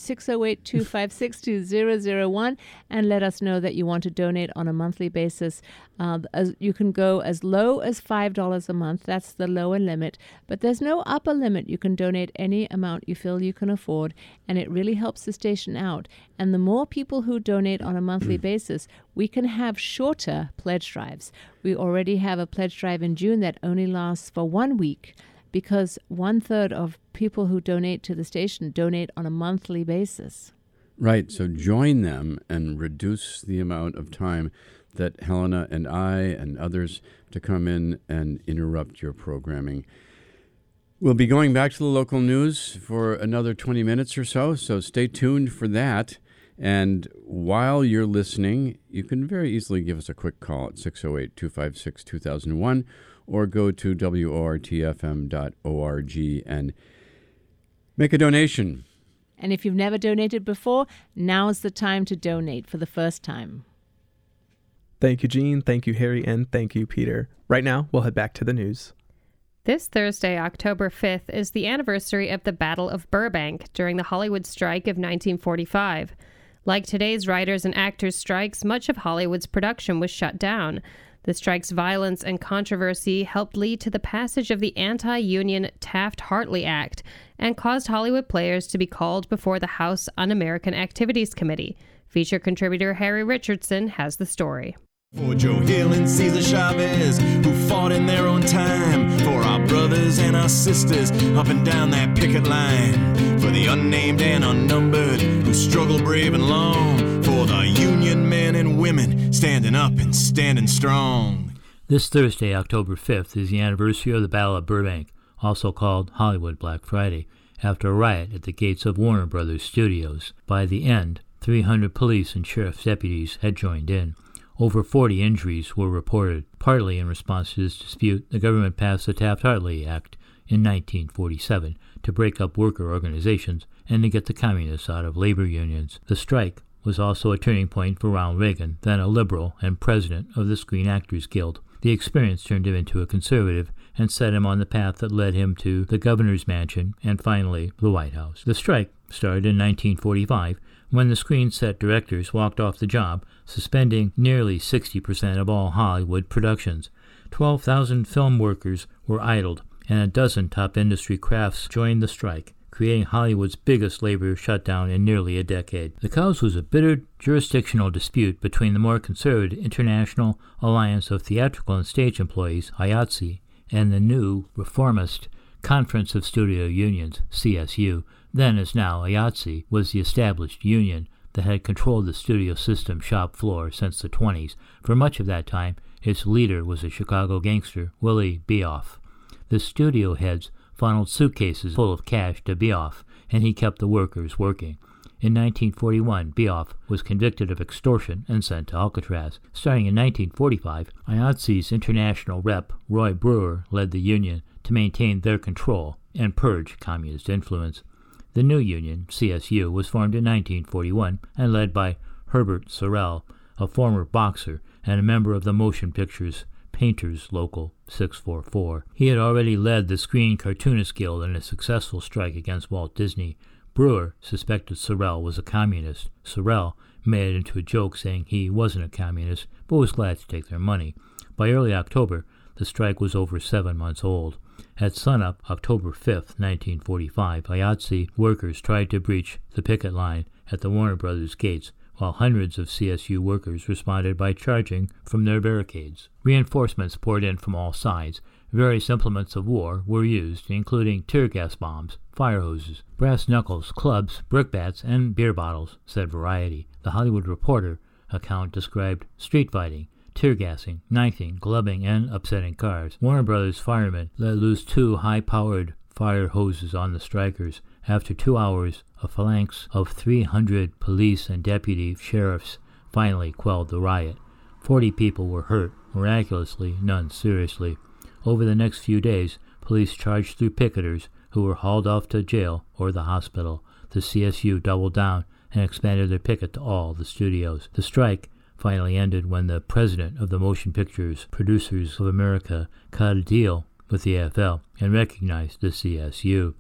608 256 2001 and let us know that you want to donate on a monthly basis. Uh, as, you can go as low as $5 a month. That's the lower limit. But there's no upper limit. You can donate any amount you feel you can afford, and it really helps the station out. And the more people who donate on a monthly basis, we can have shorter pledge drives. We already have a pledge drive in June that only lasts for one week because one third of people who donate to the station donate on a monthly basis. Right. So join them and reduce the amount of time that Helena and I and others to come in and interrupt your programming. We'll be going back to the local news for another 20 minutes or so, so stay tuned for that. And while you're listening, you can very easily give us a quick call at 608 256 2001 or go to WORTFM.org and make a donation. And if you've never donated before, now's the time to donate for the first time. Thank you, Jean. Thank you, Harry, and thank you, Peter. Right now, we'll head back to the news. This Thursday, October 5th, is the anniversary of the Battle of Burbank during the Hollywood strike of 1945. Like today's writers and actors' strikes, much of Hollywood's production was shut down. The strike's violence and controversy helped lead to the passage of the anti union Taft Hartley Act and caused Hollywood players to be called before the House Un American Activities Committee. Feature contributor Harry Richardson has the story. For Joe Hill and Cesar Chavez, who fought in their own time. For our brothers and our sisters up and down that picket line. For the unnamed and unnumbered, who struggle brave and long. For the union men and women standing up and standing strong. This Thursday, October 5th, is the anniversary of the Battle of Burbank, also called Hollywood Black Friday, after a riot at the gates of Warner Brothers Studios. By the end, 300 police and sheriff's deputies had joined in. Over 40 injuries were reported. Partly in response to this dispute, the government passed the Taft Hartley Act in 1947 to break up worker organizations and to get the communists out of labor unions. The strike was also a turning point for Ronald Reagan, then a liberal and president of the Screen Actors Guild. The experience turned him into a conservative and set him on the path that led him to the governor's mansion and finally the White House. The strike started in 1945 when the screen set directors walked off the job, suspending nearly 60% of all Hollywood productions. 12,000 film workers were idled, and a dozen top industry crafts joined the strike, creating Hollywood's biggest labor shutdown in nearly a decade. The cause was a bitter jurisdictional dispute between the more conservative International Alliance of Theatrical and Stage Employees, IATSE, and the new reformist Conference of Studio Unions, CSU, then as now IATSE, was the established union that had controlled the studio system shop floor since the 20s. For much of that time, its leader was a Chicago gangster, Willie Bioff. The studio heads funneled suitcases full of cash to Bioff, and he kept the workers working. In 1941, Bioff was convicted of extortion and sent to Alcatraz. Starting in 1945, IATSE's international rep, Roy Brewer, led the union to maintain their control and purge communist influence. The new union, CSU, was formed in 1941 and led by Herbert Sorrell, a former boxer and a member of the Motion Pictures Painters Local 644. He had already led the Screen Cartoonist Guild in a successful strike against Walt Disney. Brewer suspected Sorrell was a communist. Sorrell made it into a joke saying he wasn't a communist, but was glad to take their money. By early October, the strike was over seven months old. At sunup, October 5, 1945, IATSE workers tried to breach the picket line at the Warner Brothers gates, while hundreds of CSU workers responded by charging from their barricades. Reinforcements poured in from all sides. Various implements of war were used, including tear gas bombs, fire hoses, brass knuckles, clubs, brickbats, and beer bottles, said Variety. The Hollywood Reporter account described street fighting, tear gassing, knifing, gloving, and upsetting cars. Warner Brothers firemen let loose two high powered fire hoses on the strikers. After two hours, a phalanx of 300 police and deputy sheriffs finally quelled the riot. Forty people were hurt, miraculously, none seriously. Over the next few days, police charged through picketers who were hauled off to jail or the hospital. The CSU doubled down and expanded their picket to all the studios. The strike finally ended when the president of the Motion Pictures Producers of America cut a deal with the AFL and recognized the CSU.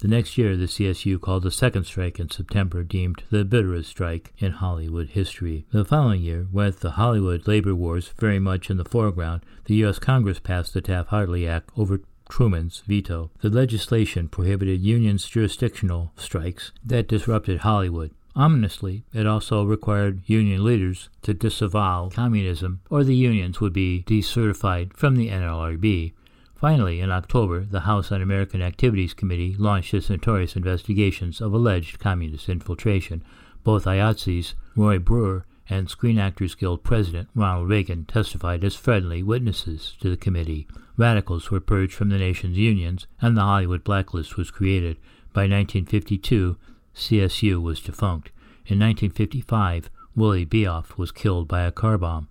The next year, the CSU called a second strike in September, deemed the bitterest strike in Hollywood history. The following year, with the Hollywood labor wars very much in the foreground, the U.S. Congress passed the Taft-Hartley Act over Truman's veto. The legislation prohibited unions' jurisdictional strikes that disrupted Hollywood. Ominously, it also required union leaders to disavow communism, or the unions would be decertified from the NLRB. Finally, in October, the House Un American Activities Committee launched its notorious investigations of alleged communist infiltration. Both IATSE's Roy Brewer and Screen Actors Guild President Ronald Reagan testified as friendly witnesses to the committee. Radicals were purged from the nation's unions, and the Hollywood blacklist was created. By 1952, CSU was defunct. In 1955, Willie Bioff was killed by a car bomb.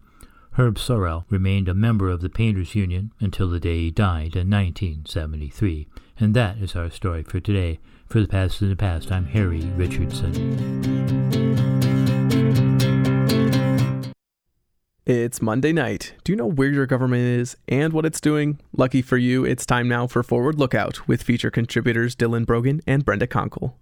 Herb Sorrell remained a member of the Painters Union until the day he died in 1973. And that is our story for today. For the past in the past, I'm Harry Richardson. It's Monday night. Do you know where your government is and what it's doing? Lucky for you, it's time now for Forward Lookout with feature contributors Dylan Brogan and Brenda Konkel.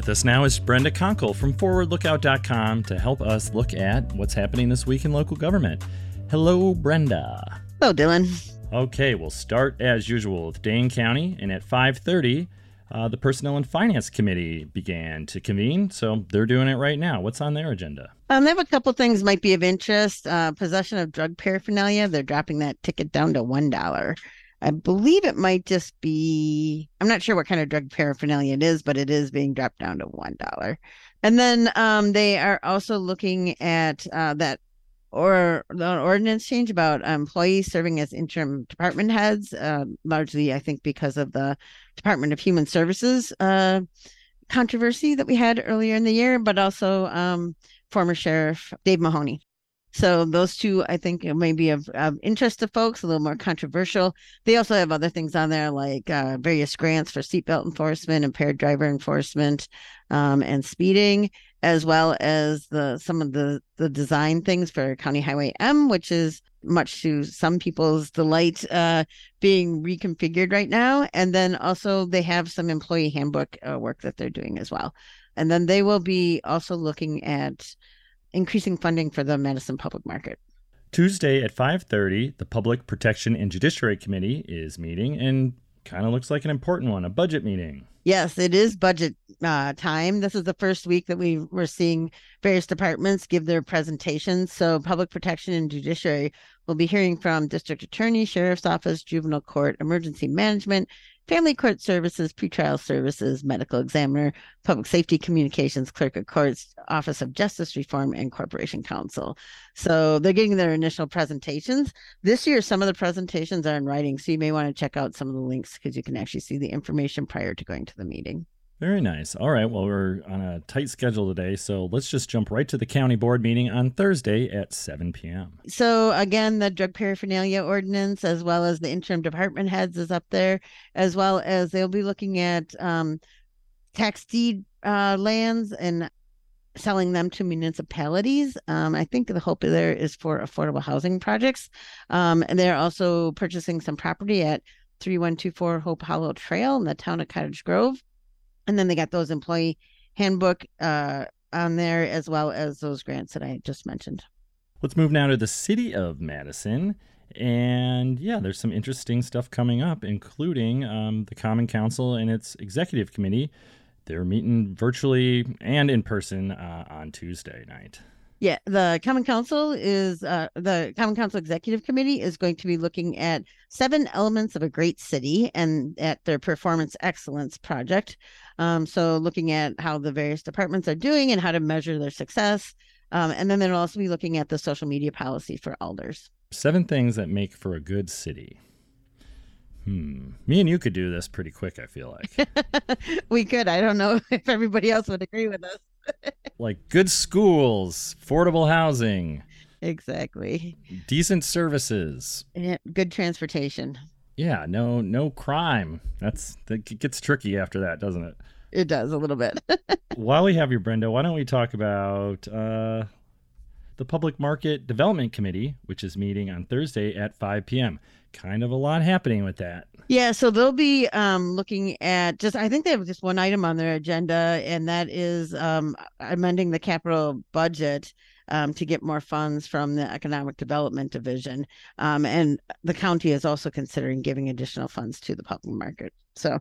With us now is Brenda Konkel from ForwardLookout.com to help us look at what's happening this week in local government. Hello, Brenda. Hello, Dylan. Okay, we'll start as usual with Dane County, and at 5:30, uh, the Personnel and Finance Committee began to convene. So they're doing it right now. What's on their agenda? Um, they have a couple things might be of interest. Uh, possession of drug paraphernalia. They're dropping that ticket down to one dollar. I believe it might just be, I'm not sure what kind of drug paraphernalia it is, but it is being dropped down to $1. And then um, they are also looking at uh, that or the ordinance change about employees serving as interim department heads, uh, largely, I think, because of the Department of Human Services uh, controversy that we had earlier in the year, but also um, former Sheriff Dave Mahoney. So those two, I think, may be of, of, interest to folks, a little more controversial. They also have other things on there like uh, various grants for seatbelt enforcement, impaired driver enforcement, um, and speeding. as well as the some of the the design things for County Highway M, which is much to some people's delight uh, being reconfigured right now. And then also they have some employee handbook uh, work that they're doing as well. And then they will be also looking at increasing funding for the Madison public market. Tuesday at 5:30, the Public Protection and Judiciary Committee is meeting and kind of looks like an important one, a budget meeting. Yes, it is budget uh, time. This is the first week that we were seeing various departments give their presentations. So, public protection and judiciary will be hearing from district attorney, sheriff's office, juvenile court, emergency management, family court services, pretrial services, medical examiner, public safety communications, clerk of courts, office of justice reform, and corporation counsel. So they're getting their initial presentations. This year, some of the presentations are in writing, so you may want to check out some of the links because you can actually see the information prior to going to the meeting. Very nice. All right. Well, we're on a tight schedule today, so let's just jump right to the county board meeting on Thursday at 7 p.m. So again, the drug paraphernalia ordinance, as well as the interim department heads, is up there, as well as they'll be looking at um, tax deed uh, lands and selling them to municipalities. Um, I think the hope there is for affordable housing projects, um, and they're also purchasing some property at 3124 Hope Hollow Trail in the town of Cottage Grove. And then they got those employee handbook uh, on there, as well as those grants that I just mentioned. Let's move now to the city of Madison. And yeah, there's some interesting stuff coming up, including um, the Common Council and its executive committee. They're meeting virtually and in person uh, on Tuesday night. Yeah, the Common Council is uh, the Common Council Executive Committee is going to be looking at seven elements of a great city and at their performance excellence project. Um, so, looking at how the various departments are doing and how to measure their success. Um, and then they'll also be looking at the social media policy for alders. Seven things that make for a good city. Hmm. Me and you could do this pretty quick, I feel like. we could. I don't know if everybody else would agree with us. Like good schools, affordable housing, exactly. Decent services. Yeah, good transportation. Yeah, no no crime. That's that gets tricky after that, doesn't it? It does a little bit. While we have you, Brenda, why don't we talk about uh, the Public Market Development Committee, which is meeting on Thursday at 5 p.m. Kind of a lot happening with that. Yeah, so they'll be um, looking at just, I think they have just one item on their agenda, and that is um, amending the capital budget um, to get more funds from the Economic Development Division. Um, and the county is also considering giving additional funds to the public market. So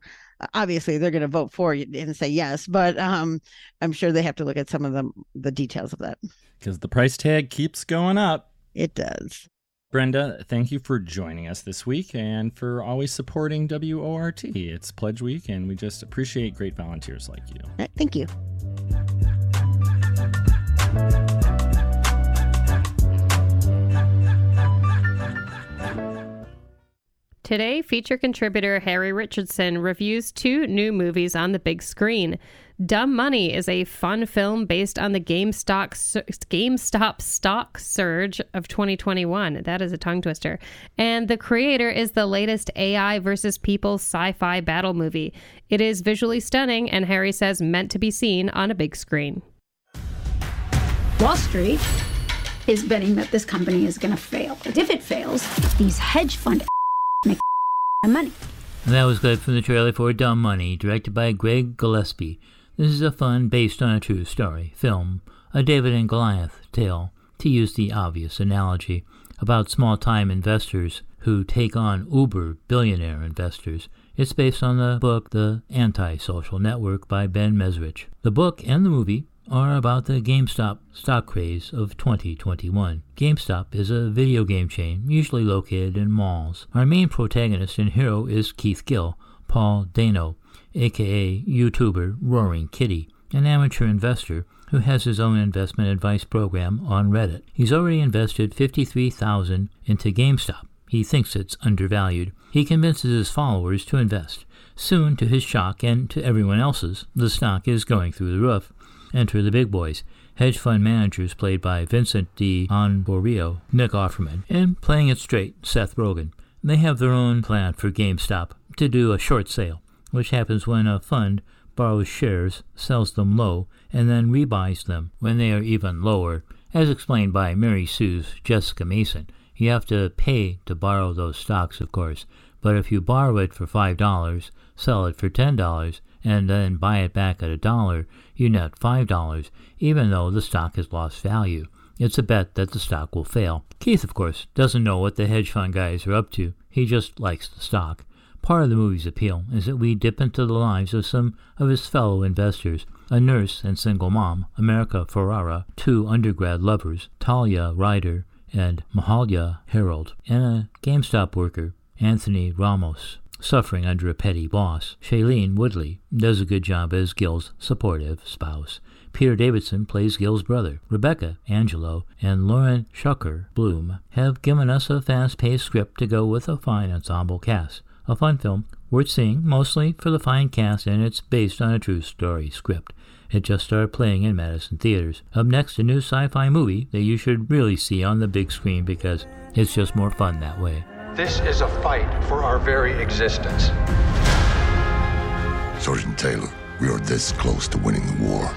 obviously they're going to vote for you and say yes, but um, I'm sure they have to look at some of the, the details of that. Because the price tag keeps going up. It does. Brenda, thank you for joining us this week and for always supporting WORT. It's Pledge Week, and we just appreciate great volunteers like you. Right, thank you. Today, feature contributor Harry Richardson reviews two new movies on the big screen. Dumb Money is a fun film based on the GameStop, GameStop stock surge of 2021. That is a tongue twister. And the creator is the latest AI versus people sci fi battle movie. It is visually stunning, and Harry says meant to be seen on a big screen. Wall Street is betting that this company is going to fail. But if it fails, these hedge fund make money. And that was good from the trailer for Dumb Money, directed by Craig Gillespie. This is a fun, based on a true story, film, a David and Goliath tale, to use the obvious analogy, about small time investors who take on uber billionaire investors. It's based on the book The Anti-Social Network by Ben Mezrich. The book and the movie are about the GameStop stock craze of 2021. GameStop is a video game chain usually located in malls. Our main protagonist and hero is Keith Gill, Paul Dano, aka YouTuber Roaring Kitty, an amateur investor who has his own investment advice program on Reddit. He's already invested 53,000 into GameStop. He thinks it's undervalued. He convinces his followers to invest. Soon, to his shock and to everyone else's, the stock is going through the roof. Enter the big boys, hedge fund managers played by Vincent D. D'Onofrio, Nick Offerman, and playing it straight, Seth Rogen. They have their own plan for GameStop to do a short sale, which happens when a fund borrows shares, sells them low, and then rebuys them when they are even lower, as explained by Mary Sue's Jessica Mason. You have to pay to borrow those stocks, of course, but if you borrow it for $5, sell it for $10, and then buy it back at a dollar, you net $5, even though the stock has lost value. It's a bet that the stock will fail. Keith, of course, doesn't know what the hedge fund guys are up to. He just likes the stock. Part of the movie's appeal is that we dip into the lives of some of his fellow investors a nurse and single mom, America Ferrera, two undergrad lovers, Talia Ryder and Mahalia Herrold, and a GameStop worker, Anthony Ramos, suffering under a petty boss. Shailene Woodley does a good job as Gill's supportive spouse. Peter Davidson plays Gill's brother. Rebecca Angelo and Lauren Schuker Blum have given us a fast-paced script to go with a fine ensemble cast. A fun film worth seeing mostly for the fine cast and it's based on a true story script. It just started playing in Madison theaters. Up next, a new sci-fi movie that you should really see on the big screen because it's just more fun that way. This is a fight for our very existence. Sergeant Taylor, we are this close to winning the war.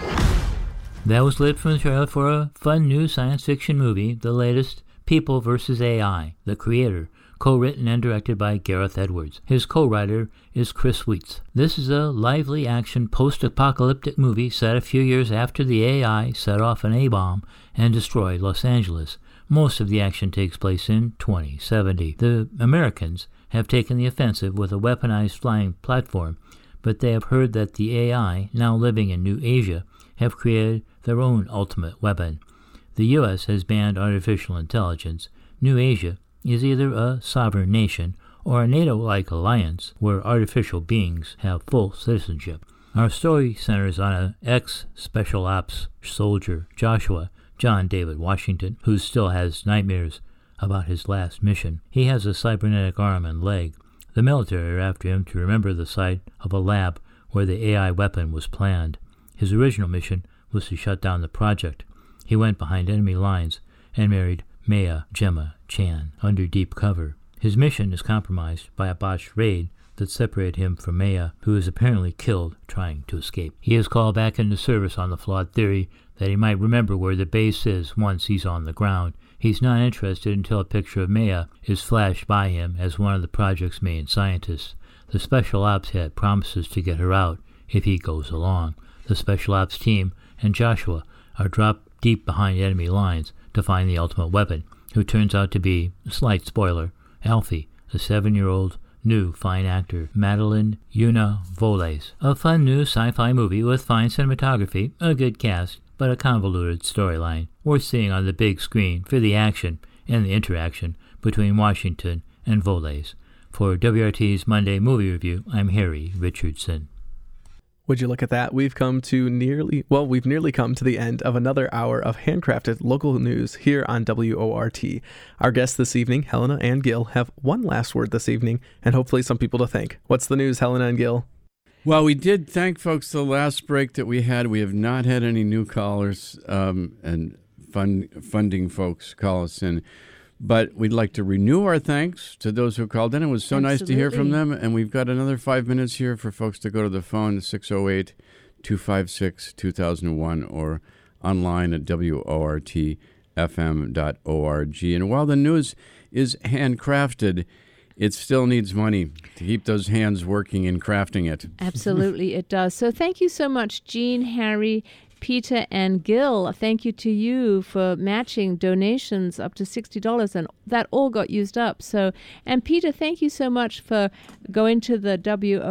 That was lit from the trailer for a fun new science fiction movie, the latest People vs. AI, The Creator, co-written and directed by Gareth Edwards. His co-writer is Chris Weitz. This is a lively action post-apocalyptic movie set a few years after the AI set off an A-bomb and destroyed Los Angeles. Most of the action takes place in 2070. The Americans have taken the offensive with a weaponized flying platform, but they have heard that the AI, now living in New Asia, have created their own ultimate weapon. The U.S. has banned artificial intelligence. New Asia is either a sovereign nation or a NATO like alliance where artificial beings have full citizenship. Our story centers on an ex Special Ops soldier, Joshua John David Washington, who still has nightmares about his last mission. He has a cybernetic arm and leg. The military are after him to remember the site of a lab where the AI weapon was planned. His original mission was to shut down the project. He went behind enemy lines and married Maya Gemma Chan under deep cover. His mission is compromised by a botched raid that separated him from Maya, who is apparently killed trying to escape. He is called back into service on the flawed theory that he might remember where the base is once he's on the ground. He's not interested until a picture of Maya is flashed by him as one of the project's main scientists. The Special Ops head promises to get her out if he goes along. The Special Ops team and Joshua are dropped deep behind enemy lines to find the ultimate weapon, who turns out to be, slight spoiler, Alfie, a seven-year-old new fine actor, Madeline Yuna Voyles. A fun new sci-fi movie with fine cinematography, a good cast, but a convoluted storyline, worth seeing on the big screen for the action and the interaction between Washington and Voyles. For WRT's Monday Movie Review, I'm Harry Richardson. Would you look at that? We've come to nearly, well, we've nearly come to the end of another hour of handcrafted local news here on WORT. Our guests this evening, Helena and Gil, have one last word this evening and hopefully some people to thank. What's the news, Helena and Gil? Well, we did thank folks the last break that we had. We have not had any new callers um, and fund, funding folks call us in. But we'd like to renew our thanks to those who called in. It was so Absolutely. nice to hear from them. And we've got another five minutes here for folks to go to the phone 608 256 2001 or online at wortfm.org. And while the news is handcrafted, it still needs money to keep those hands working and crafting it. Absolutely, it does. So thank you so much, Jean, Harry, Peter and Gil, thank you to you for matching donations up to $60 and that all got used up. So, and Peter, thank you so much for going to the WORTFM.org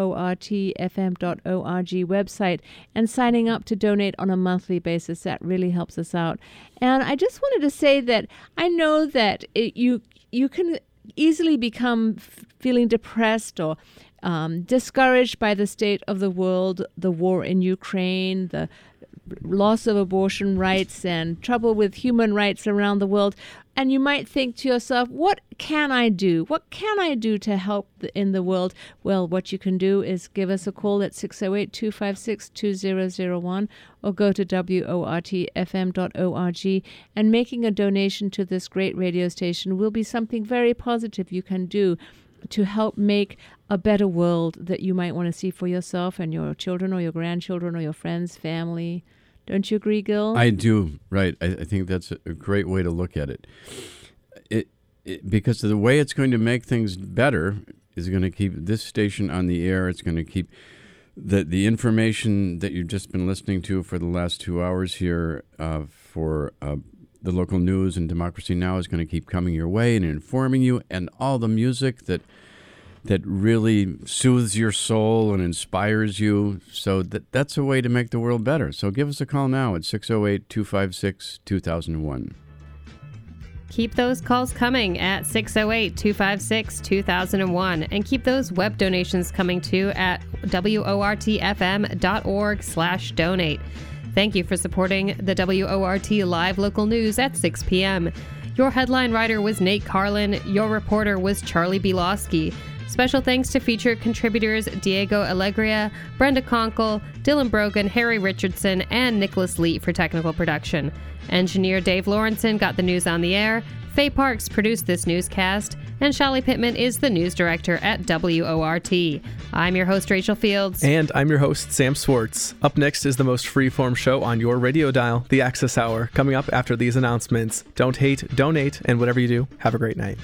website and signing up to donate on a monthly basis. That really helps us out. And I just wanted to say that I know that it, you you can easily become feeling depressed or um, discouraged by the state of the world, the war in Ukraine, the loss of abortion rights and trouble with human rights around the world. And you might think to yourself, what can I do? What can I do to help in the world? Well, what you can do is give us a call at 608 256 2001 or go to WORTFM.org. And making a donation to this great radio station will be something very positive you can do to help make a better world that you might want to see for yourself and your children or your grandchildren or your friends, family. Don't you agree, Gil? I do. Right. I, I think that's a great way to look at it. It, it because the way it's going to make things better is going to keep this station on the air. It's going to keep the the information that you've just been listening to for the last two hours here uh, for uh, the local news and Democracy Now is going to keep coming your way and informing you, and all the music that that really soothes your soul and inspires you. So that that's a way to make the world better. So give us a call now at 608-256-2001. Keep those calls coming at 608 256 2001 and keep those web donations coming too at wortfm.org slash donate. Thank you for supporting the WORT live local news at 6 p.m. Your headline writer was Nate Carlin. Your reporter was Charlie Bilowski. Special thanks to featured contributors Diego Alegria, Brenda Konkel, Dylan Brogan, Harry Richardson, and Nicholas Lee for technical production. Engineer Dave Lawrenson got the news on the air. Faye Parks produced this newscast, and Shelly Pittman is the news director at WORT. I'm your host, Rachel Fields. And I'm your host, Sam Swartz. Up next is the most freeform show on your radio dial, The Access Hour, coming up after these announcements. Don't hate, donate, and whatever you do, have a great night.